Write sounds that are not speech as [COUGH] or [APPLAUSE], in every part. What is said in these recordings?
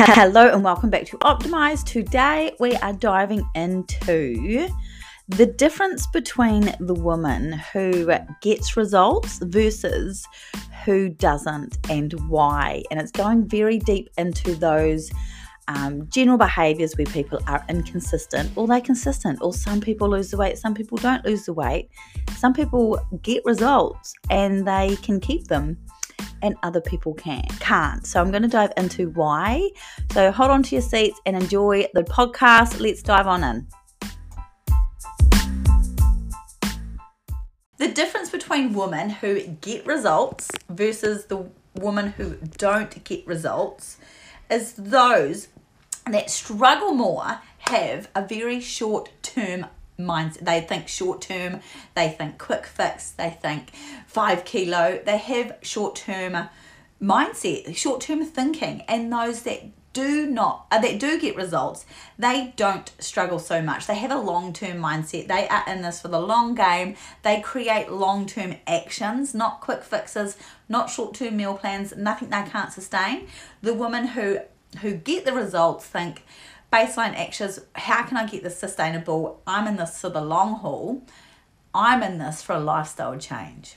Hello and welcome back to Optimize. Today we are diving into the difference between the woman who gets results versus who doesn't and why. And it's going very deep into those um, general behaviors where people are inconsistent or they're consistent, or some people lose the weight, some people don't lose the weight. Some people get results and they can keep them and other people can can't. So I'm going to dive into why. So hold on to your seats and enjoy the podcast. Let's dive on in. The difference between women who get results versus the women who don't get results is those that struggle more have a very short term mindset. They think short term, they think quick fix, they think five kilo, they have short term mindset, short term thinking, and those that do not uh, that do get results they don't struggle so much. They have a long-term mindset. They are in this for the long game. They create long-term actions not quick fixes not short-term meal plans nothing they can't sustain. The women who who get the results think baseline actions how can I get this sustainable? I'm in this for the long haul. I'm in this for a lifestyle change.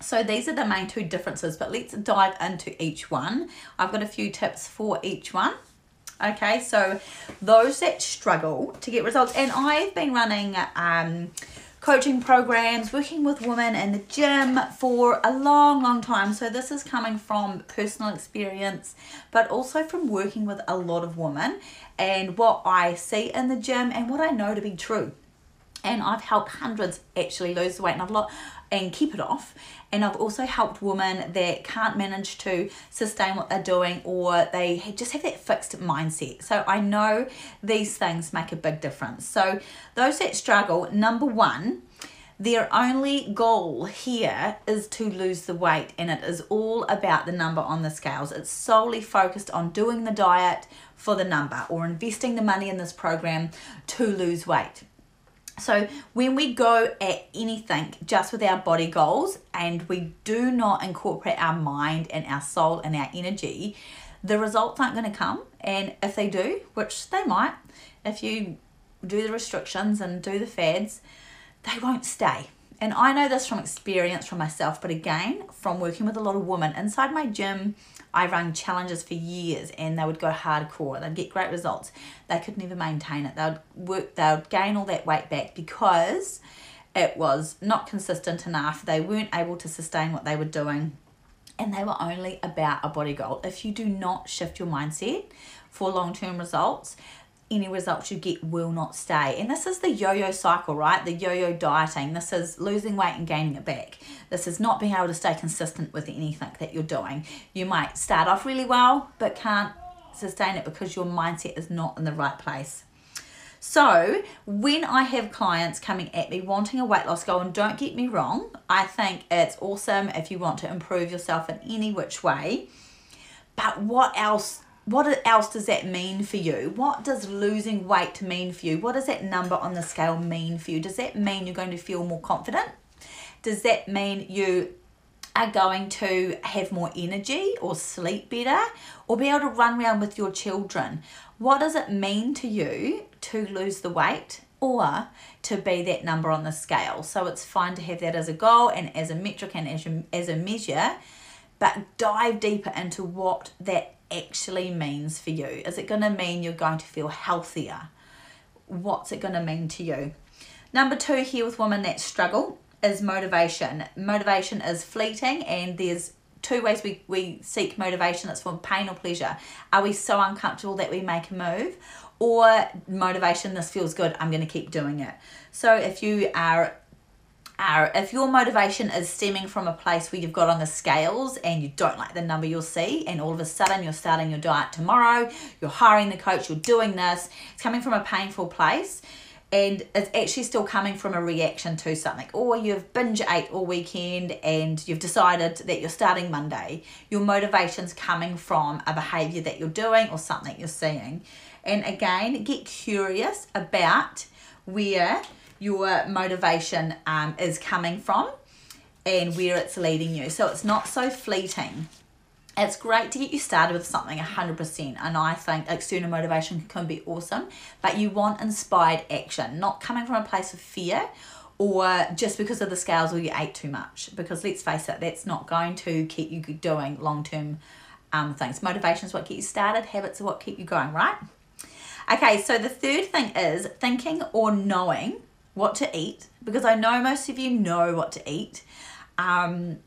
So these are the main two differences, but let's dive into each one. I've got a few tips for each one. Okay, so those that struggle to get results, and I've been running um, coaching programs, working with women in the gym for a long, long time. So, this is coming from personal experience, but also from working with a lot of women and what I see in the gym and what I know to be true. And I've helped hundreds actually lose the weight and I've lot and keep it off. And I've also helped women that can't manage to sustain what they're doing or they just have that fixed mindset. So I know these things make a big difference. So those that struggle, number one, their only goal here is to lose the weight, and it is all about the number on the scales. It's solely focused on doing the diet for the number or investing the money in this program to lose weight. So, when we go at anything just with our body goals and we do not incorporate our mind and our soul and our energy, the results aren't going to come. And if they do, which they might, if you do the restrictions and do the fads, they won't stay. And I know this from experience from myself, but again, from working with a lot of women inside my gym, I ran challenges for years and they would go hardcore. They'd get great results. They could never maintain it. They would work they would gain all that weight back because it was not consistent enough. They weren't able to sustain what they were doing. And they were only about a body goal. If you do not shift your mindset for long term results, any results you get will not stay. And this is the yo yo cycle, right? The yo yo dieting. This is losing weight and gaining it back. This is not being able to stay consistent with anything that you're doing. You might start off really well, but can't sustain it because your mindset is not in the right place. So, when I have clients coming at me wanting a weight loss goal, and don't get me wrong, I think it's awesome if you want to improve yourself in any which way. But what else what else does that mean for you? What does losing weight mean for you? What does that number on the scale mean for you? Does that mean you're going to feel more confident? Does that mean you are going to have more energy or sleep better or be able to run around with your children? What does it mean to you to lose the weight or to be that number on the scale? So it's fine to have that as a goal and as a metric and as a, as a measure, but dive deeper into what that actually means for you. Is it going to mean you're going to feel healthier? What's it going to mean to you? Number two, here with women that struggle is motivation. Motivation is fleeting, and there's two ways we, we seek motivation it's from pain or pleasure. Are we so uncomfortable that we make a move? Or motivation, this feels good, I'm going to keep doing it. So if you are are if your motivation is stemming from a place where you've got on the scales and you don't like the number you'll see and all of a sudden you're starting your diet tomorrow you're hiring the coach you're doing this it's coming from a painful place and it's actually still coming from a reaction to something. Or you've binge ate all weekend and you've decided that you're starting monday your motivation's coming from a behavior that you're doing or something you're seeing. And again get curious about where your motivation um, is coming from and where it's leading you. So it's not so fleeting. it's great to get you started with something 100% and i think external motivation can be awesome but you want inspired action not coming from a place of fear or just because of the scales or you ate too much because let's face it that's not going to keep you doing long-term um, things motivation is what gets you started habits are what keep you going right okay so the third thing is thinking or knowing what to eat because i know most of you know what to eat um,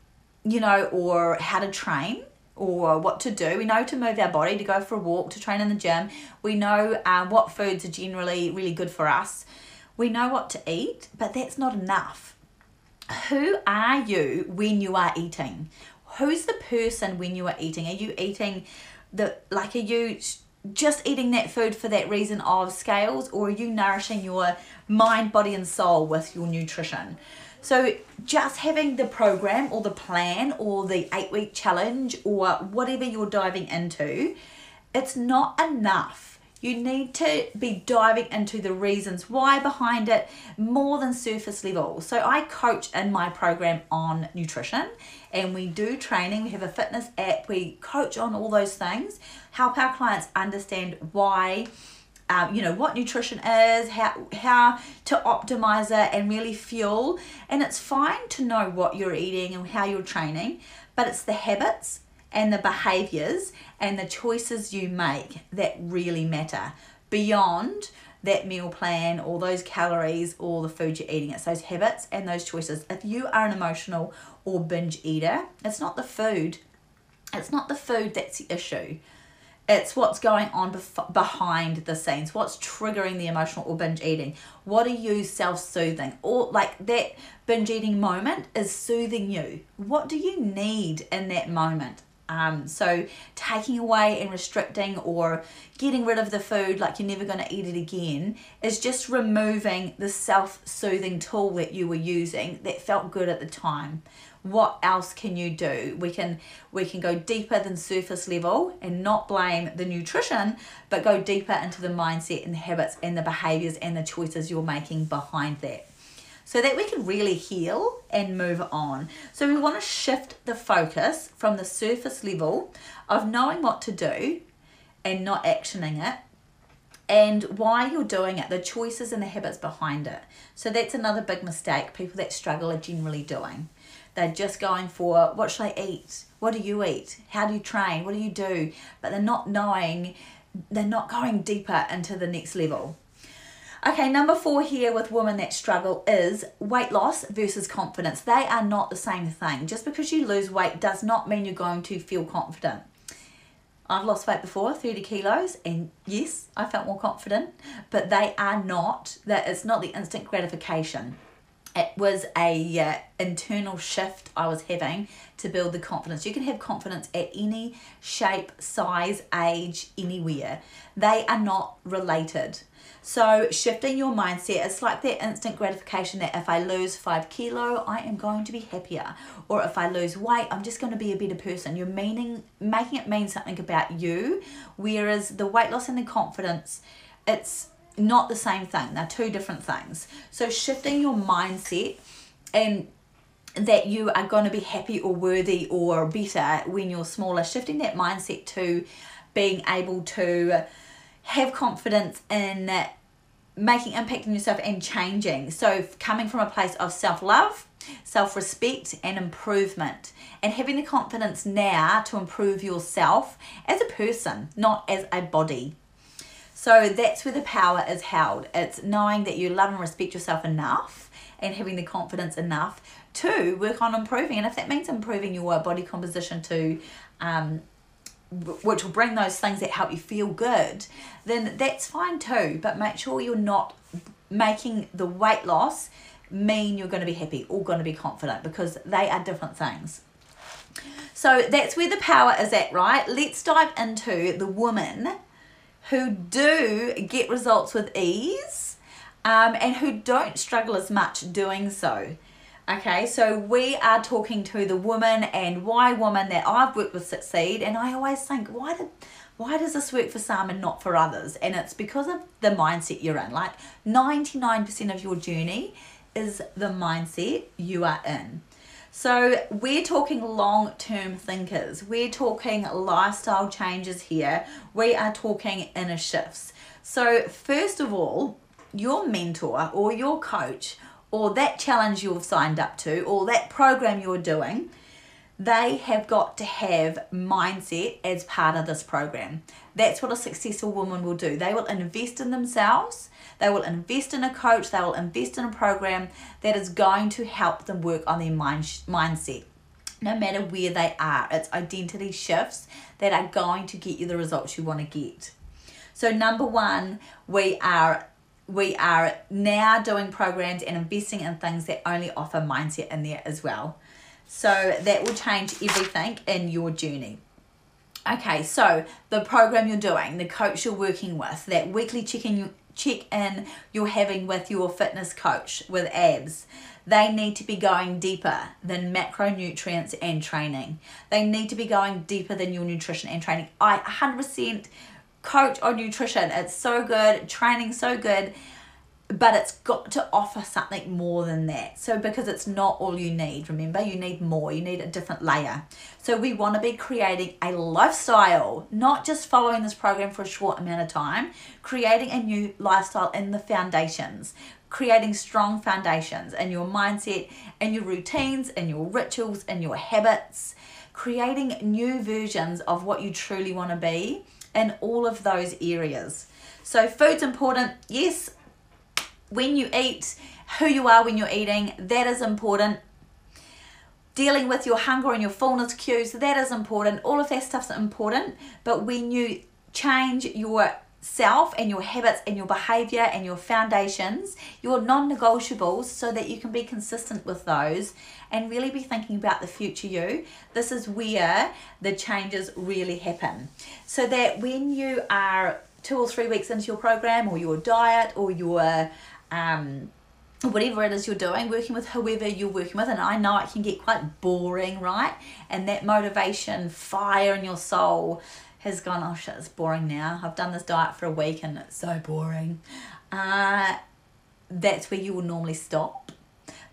you know or how to train or what to do. We know to move our body, to go for a walk, to train in the gym. We know um, what foods are generally really good for us. We know what to eat, but that's not enough. Who are you when you are eating? Who's the person when you are eating? Are you eating the like are you just eating that food for that reason of scales or are you nourishing your mind, body and soul with your nutrition? So just having the program or the plan or the eight week challenge or whatever you're diving into, it's not enough. You need to be diving into the reasons why behind it more than surface level. So I coach in my program on nutrition and we do training. We have a fitness app. We coach on all those things, help our clients understand why um, you know what nutrition is, how how to optimize it, and really fuel. And it's fine to know what you're eating and how you're training, but it's the habits and the behaviors and the choices you make that really matter beyond that meal plan or those calories or the food you're eating. It's those habits and those choices. If you are an emotional or binge eater, it's not the food. It's not the food that's the issue. It's what's going on bef- behind the scenes. What's triggering the emotional or binge eating? What are you self soothing? Or like that binge eating moment is soothing you. What do you need in that moment? Um, so taking away and restricting or getting rid of the food like you're never going to eat it again is just removing the self-soothing tool that you were using that felt good at the time. What else can you do? We can we can go deeper than surface level and not blame the nutrition but go deeper into the mindset and the habits and the behaviors and the choices you're making behind that so that we can really heal and move on so we want to shift the focus from the surface level of knowing what to do and not actioning it and why you're doing it, the choices and the habits behind it. So that's another big mistake people that struggle are generally doing. They're just going for what should I eat? What do you eat? How do you train? What do you do? But they're not knowing, they're not going deeper into the next level. Okay, number four here with women that struggle is weight loss versus confidence. They are not the same thing. Just because you lose weight does not mean you're going to feel confident. I've lost weight before, 30 kilos, and yes, I felt more confident, but they are not, that it's not the instant gratification it was a uh, internal shift I was having to build the confidence. You can have confidence at any shape, size, age, anywhere. They are not related. So shifting your mindset, it's like that instant gratification that if I lose five kilo, I am going to be happier. Or if I lose weight, I'm just going to be a better person. You're meaning making it mean something about you. Whereas the weight loss and the confidence, it's not the same thing. They're two different things. So shifting your mindset and that you are going to be happy or worthy or better when you're smaller, shifting that mindset to being able to have confidence in making impact on yourself and changing. So coming from a place of self-love, self-respect and improvement and having the confidence now to improve yourself as a person, not as a body. So that's where the power is held. It's knowing that you love and respect yourself enough and having the confidence enough to work on improving. And if that means improving your body composition to, um, which will bring those things that help you feel good, then that's fine too. But make sure you're not making the weight loss mean you're going to be happy or going to be confident because they are different things. So that's where the power is at, right? Let's dive into the woman who do get results with ease um, and who don't struggle as much doing so. Okay, so we are talking to the woman and why woman that I've worked with succeed, and I always think, why did why does this work for some and not for others? And it's because of the mindset you're in. Like 99% of your journey is the mindset you are in. So we're talking long term thinkers. We're talking lifestyle changes here. We are talking inner shifts. So, first of all, your mentor or your coach or that challenge you've signed up to or that program you're doing, they have got to have mindset as part of this program. That's what a successful woman will do. They will invest in themselves they will invest in a coach, they will invest in a program that is going to help them work on their mind, mindset. No matter where they are, it's identity shifts that are going to get you the results you want to get. So number one, we are we are now doing programs and investing in things that only offer mindset in there as well. So that will change everything in your journey. Okay, so the program you're doing, the coach you're working with, that weekly check-in check in you're having with your fitness coach with abs. They need to be going deeper than macronutrients and training. They need to be going deeper than your nutrition and training. I 100% coach on nutrition. It's so good, training so good but it's got to offer something more than that. So, because it's not all you need, remember, you need more, you need a different layer. So, we want to be creating a lifestyle, not just following this program for a short amount of time, creating a new lifestyle in the foundations, creating strong foundations in your mindset, in your routines, in your rituals, in your habits, creating new versions of what you truly want to be in all of those areas. So, food's important, yes when you eat, who you are when you're eating, that is important. Dealing with your hunger and your fullness cues, that is important. All of that stuff's important. But when you change your self and your habits and your behavior and your foundations, your non negotiables, so that you can be consistent with those and really be thinking about the future you. This is where the changes really happen. So that when you are two or three weeks into your program or your diet or your um, whatever it is you're doing, working with whoever you're working with. And I know it can get quite boring, right? And that motivation, fire in your soul has gone, oh shit, it's boring now. I've done this diet for a week and it's so boring. Uh, that's where you will normally stop.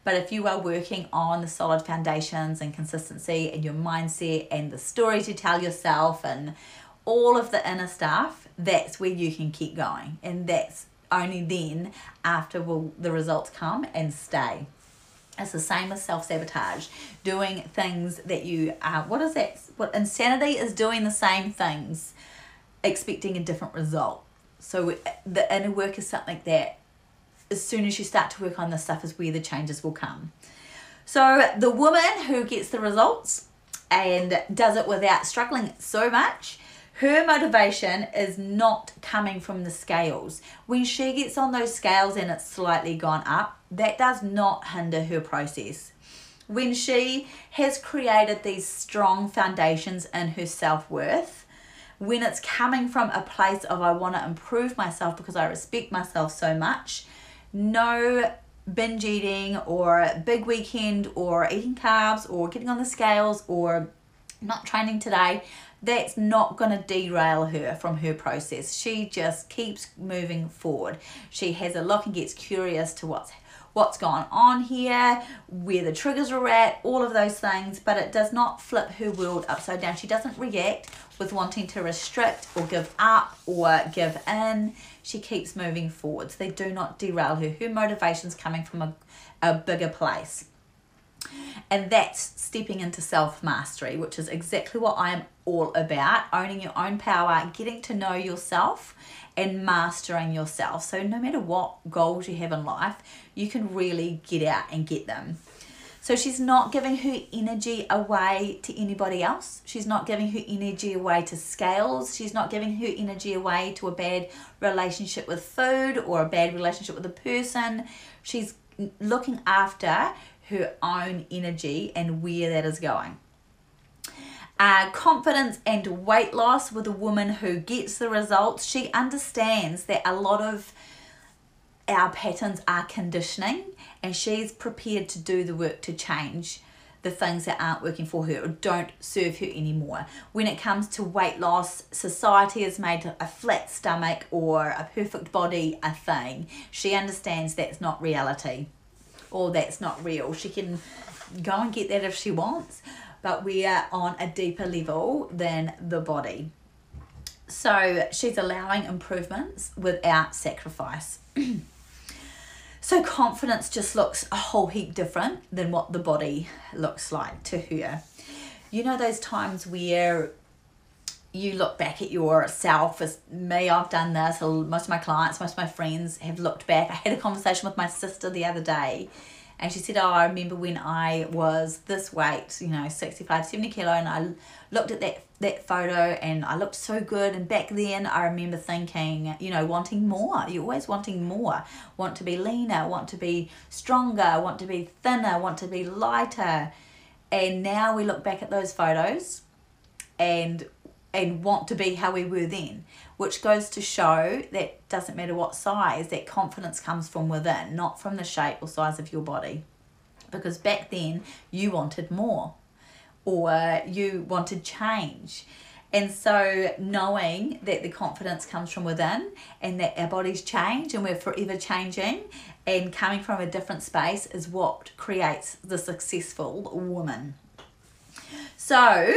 But if you are working on the solid foundations and consistency and your mindset and the story to tell yourself and all of the inner stuff, that's where you can keep going. And that's only then after will the results come and stay. It's the same as self sabotage, doing things that you are. What is that? What insanity is doing the same things, expecting a different result. So uh, the inner work is something that, as soon as you start to work on this stuff, is where the changes will come. So the woman who gets the results and does it without struggling so much her motivation is not coming from the scales. When she gets on those scales and it's slightly gone up, that does not hinder her process. When she has created these strong foundations in her self worth, when it's coming from a place of I want to improve myself because I respect myself so much, no binge eating or big weekend or eating carbs or getting on the scales or not training today that's not going to derail her from her process. She just keeps moving forward. She has a look and gets curious to what's what's gone on here, where the triggers are at, all of those things, but it does not flip her world upside down. She doesn't react with wanting to restrict or give up or give in. She keeps moving forwards. They do not derail her. Her motivation's coming from a, a bigger place. And that's stepping into self mastery, which is exactly what I am all about owning your own power, getting to know yourself, and mastering yourself. So, no matter what goals you have in life, you can really get out and get them. So, she's not giving her energy away to anybody else. She's not giving her energy away to scales. She's not giving her energy away to a bad relationship with food or a bad relationship with a person. She's looking after her own energy and where that is going. Uh, confidence and weight loss with a woman who gets the results. She understands that a lot of our patterns are conditioning and she's prepared to do the work to change the things that aren't working for her or don't serve her anymore. When it comes to weight loss, society has made a flat stomach or a perfect body a thing. She understands that's not reality or that's not real. She can go and get that if she wants, but we are on a deeper level than the body. So she's allowing improvements without sacrifice. [CLEARS THROAT] so confidence just looks a whole heap different than what the body looks like to her. You know those times where you look back at yourself as me i've done this most of my clients most of my friends have looked back. I had a conversation with my sister the other day and she said oh i remember when i was this weight you know 65 70 kilo and i looked at that that photo and i looked so good. And back then i remember thinking you know wanting more. You're always wanting more. Want to be leaner want to be stronger want to be thinner want to be lighter. And now we look back at those photos and and want to be how we were then, which goes to show that doesn't matter what size, that confidence comes from within, not from the shape or size of your body. Because back then you wanted more or you wanted change. And so, knowing that the confidence comes from within and that our bodies change and we're forever changing and coming from a different space is what creates the successful woman. So,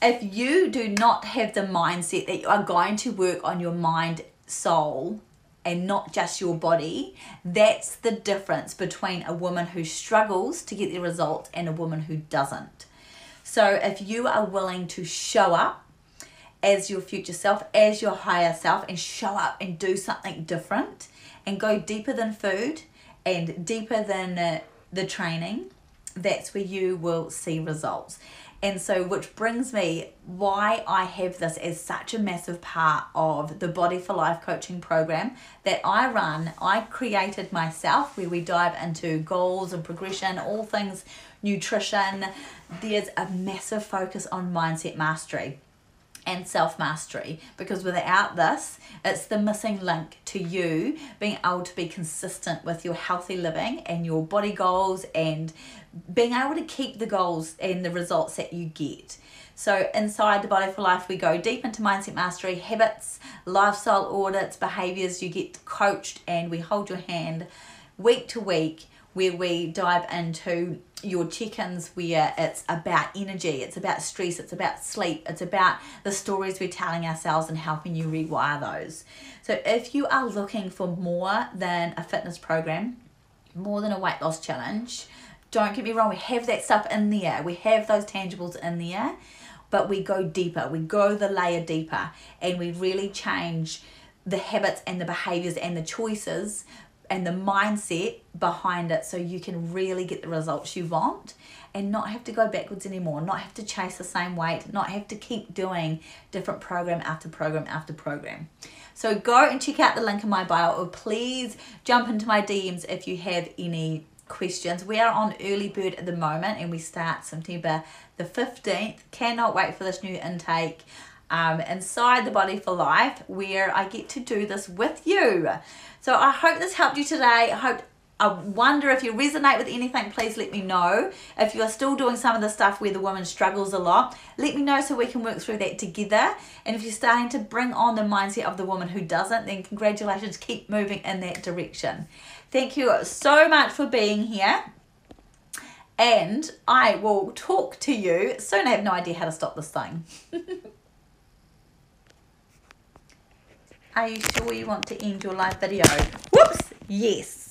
if you do not have the mindset that you are going to work on your mind, soul, and not just your body, that's the difference between a woman who struggles to get the result and a woman who doesn't. So if you are willing to show up as your future self, as your higher self, and show up and do something different and go deeper than food and deeper than uh, the training, that's where you will see results. And so, which brings me why I have this as such a massive part of the Body for Life coaching program that I run. I created myself, where we dive into goals and progression, all things nutrition. There's a massive focus on mindset mastery and self mastery because without this, it's the missing link to you being able to be consistent with your healthy living and your body goals and being able to keep the goals and the results that you get. So, inside the Body for Life, we go deep into mindset mastery, habits, lifestyle audits, behaviors. You get coached, and we hold your hand week to week where we dive into your check-ins where it's about energy, it's about stress, it's about sleep, it's about the stories we're telling ourselves and helping you rewire those. So if you are looking for more than a fitness program, more than a weight loss challenge, don't get me wrong, we have that stuff in there. We have those tangibles in there, but we go deeper. We go the layer deeper and we really change the habits and the behaviors and the choices and the mindset behind it so you can really get the results you want and not have to go backwards anymore, not have to chase the same weight, not have to keep doing different program after program after program. So go and check out the link in my bio or please jump into my DMs if you have any questions. We are on early bird at the moment and we start September the 15th. Cannot wait for this new intake um, inside the Body for Life where I get to do this with you. So I hope this helped you today. I hope I wonder if you resonate with anything, please let me know. If you are still doing some of the stuff where the woman struggles a lot, let me know so we can work through that together. And if you're starting to bring on the mindset of the woman who doesn't, then congratulations, keep moving in that direction. Thank you so much for being here. And I will talk to you soon. I have no idea how to stop this thing. [LAUGHS] Are you sure you want to end your live video? Whoops! Yes.